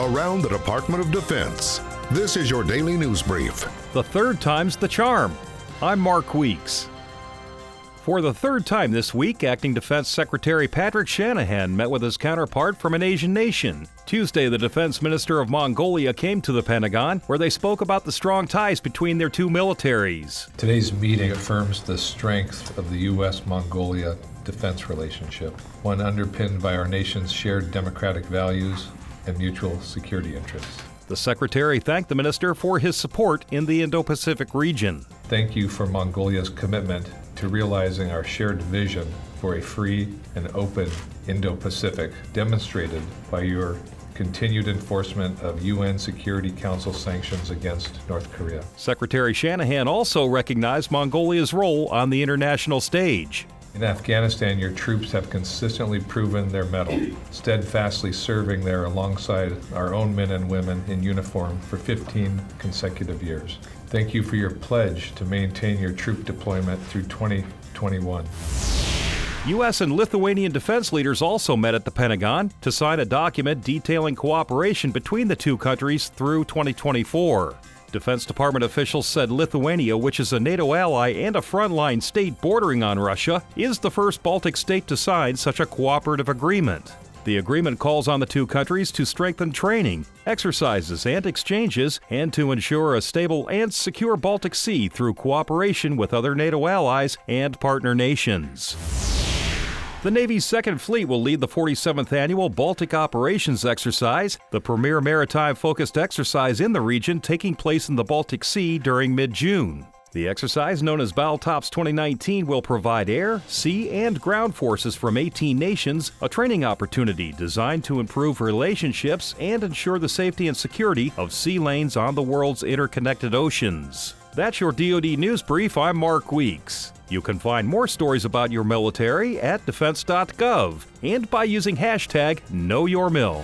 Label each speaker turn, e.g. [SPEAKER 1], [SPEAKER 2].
[SPEAKER 1] around the Department of Defense. This is your daily news brief.
[SPEAKER 2] The third time's the charm. I'm Mark Weeks. For the third time this week, Acting Defense Secretary Patrick Shanahan met with his counterpart from an Asian nation. Tuesday, the Defense Minister of Mongolia came to the Pentagon, where they spoke about the strong ties between their two militaries.
[SPEAKER 3] Today's meeting affirms the strength of the U.S. Mongolia defense relationship, one underpinned by our nation's shared democratic values and mutual security interests.
[SPEAKER 2] The Secretary thanked the Minister for his support in the Indo Pacific region.
[SPEAKER 3] Thank you for Mongolia's commitment to realizing our shared vision for a free and open Indo Pacific, demonstrated by your continued enforcement of UN Security Council sanctions against North Korea.
[SPEAKER 2] Secretary Shanahan also recognized Mongolia's role on the international stage.
[SPEAKER 3] In Afghanistan, your troops have consistently proven their mettle, steadfastly serving there alongside our own men and women in uniform for 15 consecutive years. Thank you for your pledge to maintain your troop deployment through 2021.
[SPEAKER 2] U.S. and Lithuanian defense leaders also met at the Pentagon to sign a document detailing cooperation between the two countries through 2024. Defense Department officials said Lithuania, which is a NATO ally and a frontline state bordering on Russia, is the first Baltic state to sign such a cooperative agreement. The agreement calls on the two countries to strengthen training, exercises, and exchanges, and to ensure a stable and secure Baltic Sea through cooperation with other NATO allies and partner nations. The Navy's Second Fleet will lead the 47th annual Baltic Operations Exercise, the premier maritime focused exercise in the region taking place in the Baltic Sea during mid June. The exercise, known as Baltops 2019, will provide air, sea, and ground forces from 18 nations a training opportunity designed to improve relationships and ensure the safety and security of sea lanes on the world's interconnected oceans. That's your DoD News Brief. I'm Mark Weeks. You can find more stories about your military at defense.gov and by using hashtag KnowYourMil.